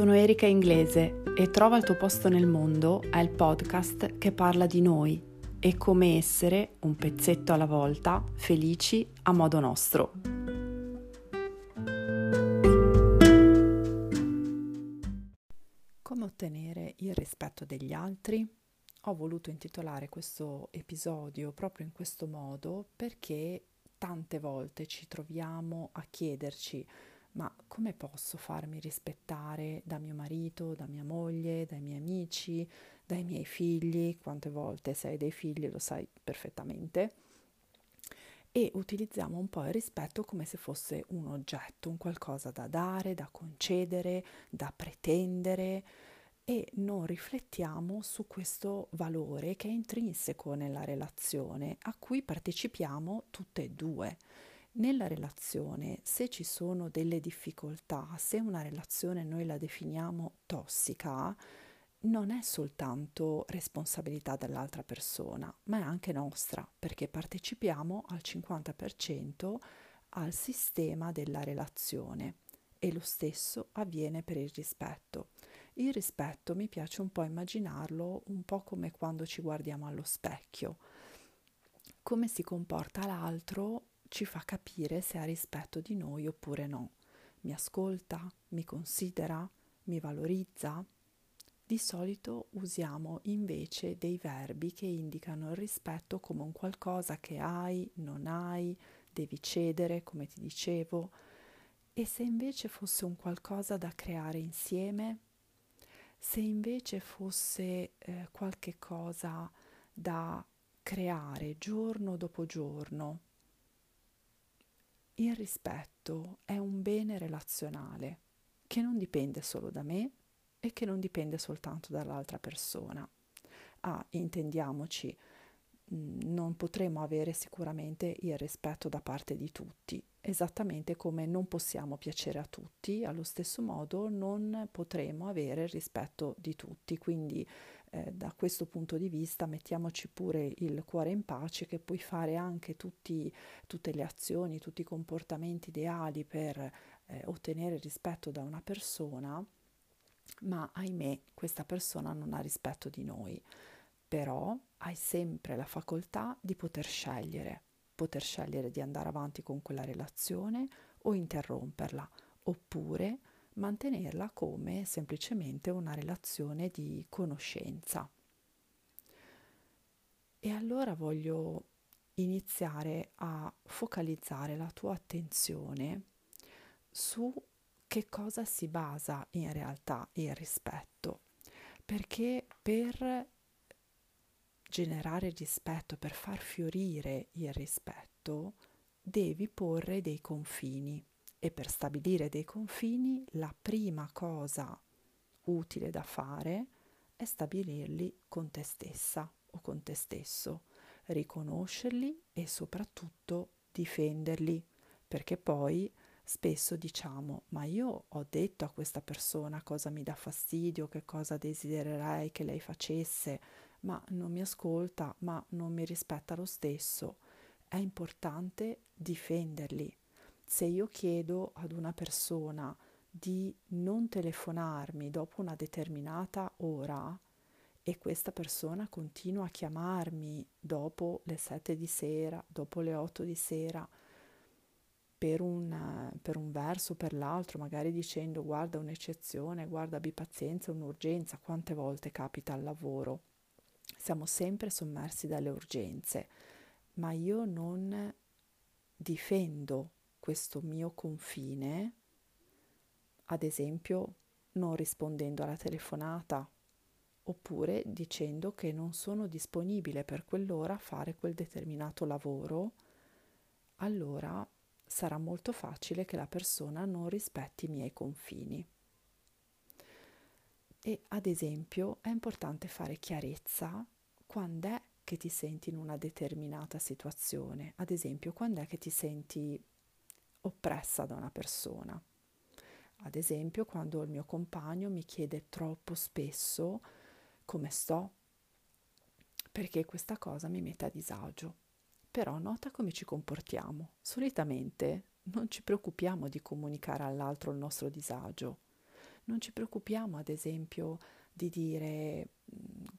Sono Erika Inglese e Trova il tuo posto nel mondo è il podcast che parla di noi e come essere, un pezzetto alla volta, felici a modo nostro. Come ottenere il rispetto degli altri? Ho voluto intitolare questo episodio proprio in questo modo perché tante volte ci troviamo a chiederci ma come posso farmi rispettare da mio marito, da mia moglie, dai miei amici, dai miei figli? Quante volte sei dei figli lo sai perfettamente. E utilizziamo un po' il rispetto come se fosse un oggetto, un qualcosa da dare, da concedere, da pretendere e non riflettiamo su questo valore che è intrinseco nella relazione a cui partecipiamo tutte e due. Nella relazione, se ci sono delle difficoltà, se una relazione noi la definiamo tossica, non è soltanto responsabilità dell'altra persona, ma è anche nostra, perché partecipiamo al 50% al sistema della relazione e lo stesso avviene per il rispetto. Il rispetto mi piace un po' immaginarlo un po' come quando ci guardiamo allo specchio. Come si comporta l'altro ci fa capire se ha rispetto di noi oppure no. Mi ascolta, mi considera, mi valorizza. Di solito usiamo invece dei verbi che indicano il rispetto come un qualcosa che hai, non hai, devi cedere, come ti dicevo. E se invece fosse un qualcosa da creare insieme? Se invece fosse eh, qualche cosa da creare giorno dopo giorno, il rispetto è un bene relazionale che non dipende solo da me e che non dipende soltanto dall'altra persona. Ah, intendiamoci, mm, non potremo avere sicuramente il rispetto da parte di tutti, esattamente come non possiamo piacere a tutti, allo stesso modo non potremo avere il rispetto di tutti, quindi eh, da questo punto di vista mettiamoci pure il cuore in pace che puoi fare anche tutti, tutte le azioni, tutti i comportamenti ideali per eh, ottenere rispetto da una persona, ma ahimè questa persona non ha rispetto di noi. Però hai sempre la facoltà di poter scegliere, poter scegliere di andare avanti con quella relazione o interromperla, oppure mantenerla come semplicemente una relazione di conoscenza. E allora voglio iniziare a focalizzare la tua attenzione su che cosa si basa in realtà il rispetto, perché per generare rispetto, per far fiorire il rispetto, devi porre dei confini e per stabilire dei confini la prima cosa utile da fare è stabilirli con te stessa o con te stesso, riconoscerli e soprattutto difenderli, perché poi spesso diciamo ma io ho detto a questa persona cosa mi dà fastidio, che cosa desidererei che lei facesse, ma non mi ascolta, ma non mi rispetta lo stesso. È importante difenderli se io chiedo ad una persona di non telefonarmi dopo una determinata ora e questa persona continua a chiamarmi dopo le 7 di sera, dopo le 8 di sera, per un, per un verso o per l'altro, magari dicendo guarda un'eccezione, guarda abbi pazienza, un'urgenza, quante volte capita al lavoro. Siamo sempre sommersi dalle urgenze, ma io non difendo questo mio confine, ad esempio non rispondendo alla telefonata oppure dicendo che non sono disponibile per quell'ora a fare quel determinato lavoro, allora sarà molto facile che la persona non rispetti i miei confini. E ad esempio è importante fare chiarezza quando è che ti senti in una determinata situazione, ad esempio quando è che ti senti oppressa da una persona. Ad esempio, quando il mio compagno mi chiede troppo spesso come sto, perché questa cosa mi mette a disagio. Però nota come ci comportiamo. Solitamente non ci preoccupiamo di comunicare all'altro il nostro disagio. Non ci preoccupiamo, ad esempio, di dire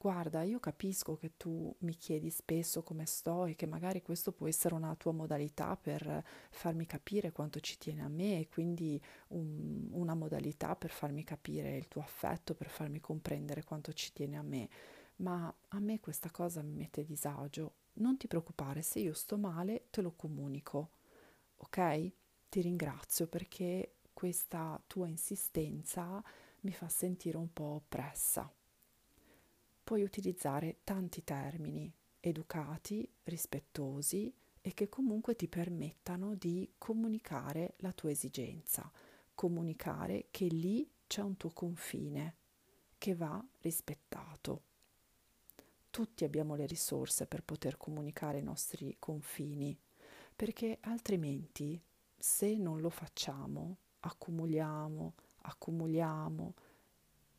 guarda, io capisco che tu mi chiedi spesso come sto e che magari questo può essere una tua modalità per farmi capire quanto ci tieni a me e quindi un, una modalità per farmi capire il tuo affetto, per farmi comprendere quanto ci tieni a me. Ma a me questa cosa mi mette disagio. Non ti preoccupare, se io sto male te lo comunico, ok? Ti ringrazio perché questa tua insistenza mi fa sentire un po' oppressa puoi utilizzare tanti termini educati, rispettosi e che comunque ti permettano di comunicare la tua esigenza, comunicare che lì c'è un tuo confine che va rispettato. Tutti abbiamo le risorse per poter comunicare i nostri confini, perché altrimenti se non lo facciamo, accumuliamo, accumuliamo,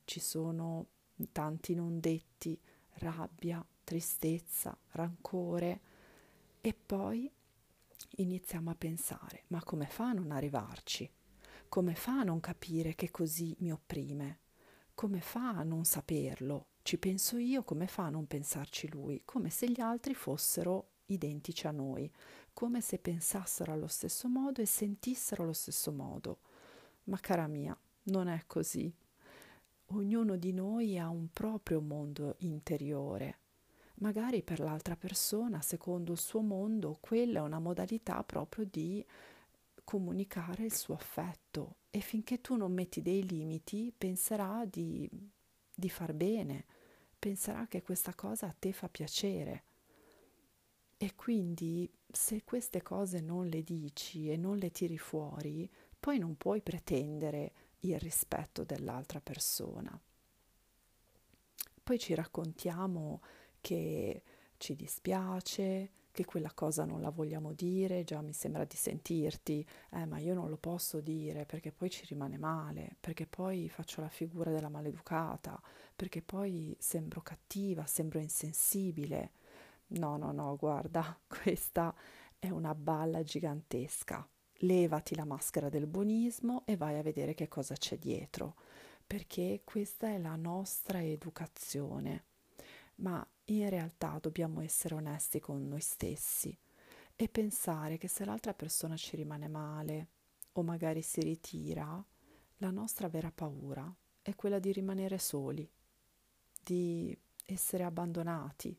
ci sono tanti non detti, rabbia, tristezza, rancore e poi iniziamo a pensare, ma come fa a non arrivarci? Come fa a non capire che così mi opprime? Come fa a non saperlo? Ci penso io, come fa a non pensarci lui? Come se gli altri fossero identici a noi, come se pensassero allo stesso modo e sentissero allo stesso modo. Ma cara mia, non è così ognuno di noi ha un proprio mondo interiore. Magari per l'altra persona, secondo il suo mondo, quella è una modalità proprio di comunicare il suo affetto e finché tu non metti dei limiti penserà di, di far bene, penserà che questa cosa a te fa piacere. E quindi se queste cose non le dici e non le tiri fuori, poi non puoi pretendere il rispetto dell'altra persona. Poi ci raccontiamo che ci dispiace, che quella cosa non la vogliamo dire, già mi sembra di sentirti, eh, ma io non lo posso dire perché poi ci rimane male, perché poi faccio la figura della maleducata, perché poi sembro cattiva, sembro insensibile. No, no, no, guarda, questa è una balla gigantesca levati la maschera del buonismo e vai a vedere che cosa c'è dietro, perché questa è la nostra educazione. Ma in realtà dobbiamo essere onesti con noi stessi e pensare che se l'altra persona ci rimane male o magari si ritira, la nostra vera paura è quella di rimanere soli, di essere abbandonati,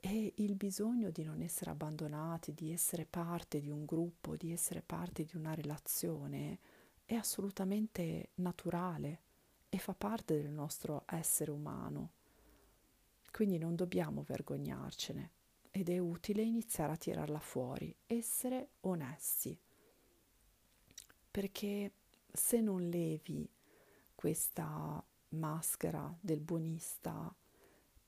e il bisogno di non essere abbandonati, di essere parte di un gruppo, di essere parte di una relazione è assolutamente naturale e fa parte del nostro essere umano. Quindi non dobbiamo vergognarcene ed è utile iniziare a tirarla fuori, essere onesti. Perché se non levi questa maschera del buonista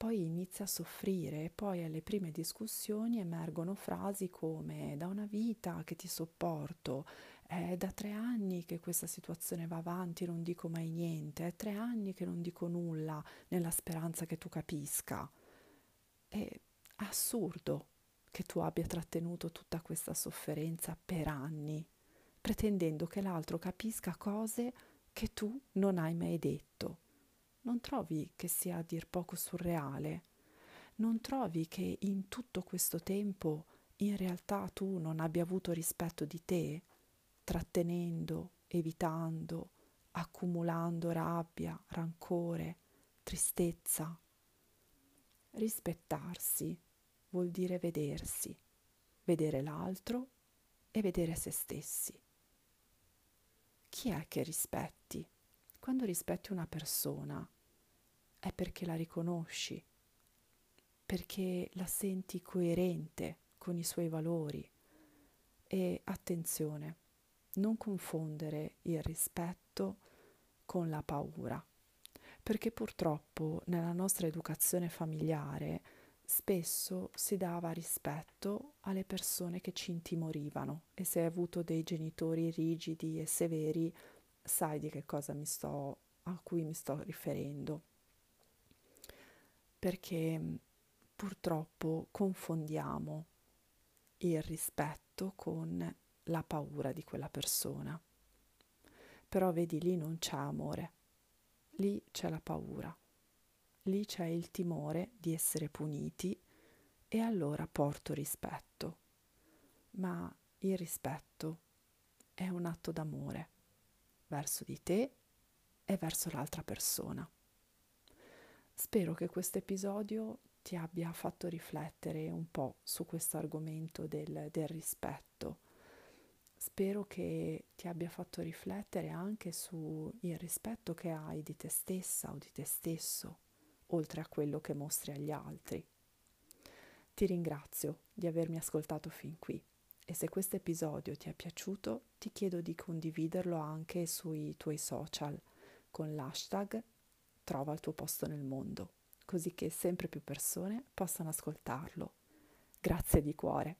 poi inizia a soffrire e poi alle prime discussioni emergono frasi come da una vita che ti sopporto, è da tre anni che questa situazione va avanti, non dico mai niente, è tre anni che non dico nulla nella speranza che tu capisca. È assurdo che tu abbia trattenuto tutta questa sofferenza per anni, pretendendo che l'altro capisca cose che tu non hai mai detto non trovi che sia a dir poco surreale? Non trovi che in tutto questo tempo in realtà tu non abbia avuto rispetto di te, trattenendo, evitando, accumulando rabbia, rancore, tristezza? Rispettarsi vuol dire vedersi, vedere l'altro e vedere se stessi. Chi è che rispetti? Quando rispetti una persona è perché la riconosci, perché la senti coerente con i suoi valori. E attenzione, non confondere il rispetto con la paura, perché purtroppo nella nostra educazione familiare spesso si dava rispetto alle persone che ci intimorivano e se hai avuto dei genitori rigidi e severi sai di che cosa mi sto, a cui mi sto riferendo. Perché mm, purtroppo confondiamo il rispetto con la paura di quella persona. Però vedi lì non c'è amore, lì c'è la paura, lì c'è il timore di essere puniti e allora porto rispetto. Ma il rispetto è un atto d'amore verso di te e verso l'altra persona. Spero che questo episodio ti abbia fatto riflettere un po' su questo argomento del, del rispetto. Spero che ti abbia fatto riflettere anche sul rispetto che hai di te stessa o di te stesso, oltre a quello che mostri agli altri. Ti ringrazio di avermi ascoltato fin qui e se questo episodio ti è piaciuto ti chiedo di condividerlo anche sui tuoi social con l'hashtag trova il tuo posto nel mondo, così che sempre più persone possano ascoltarlo. Grazie di cuore.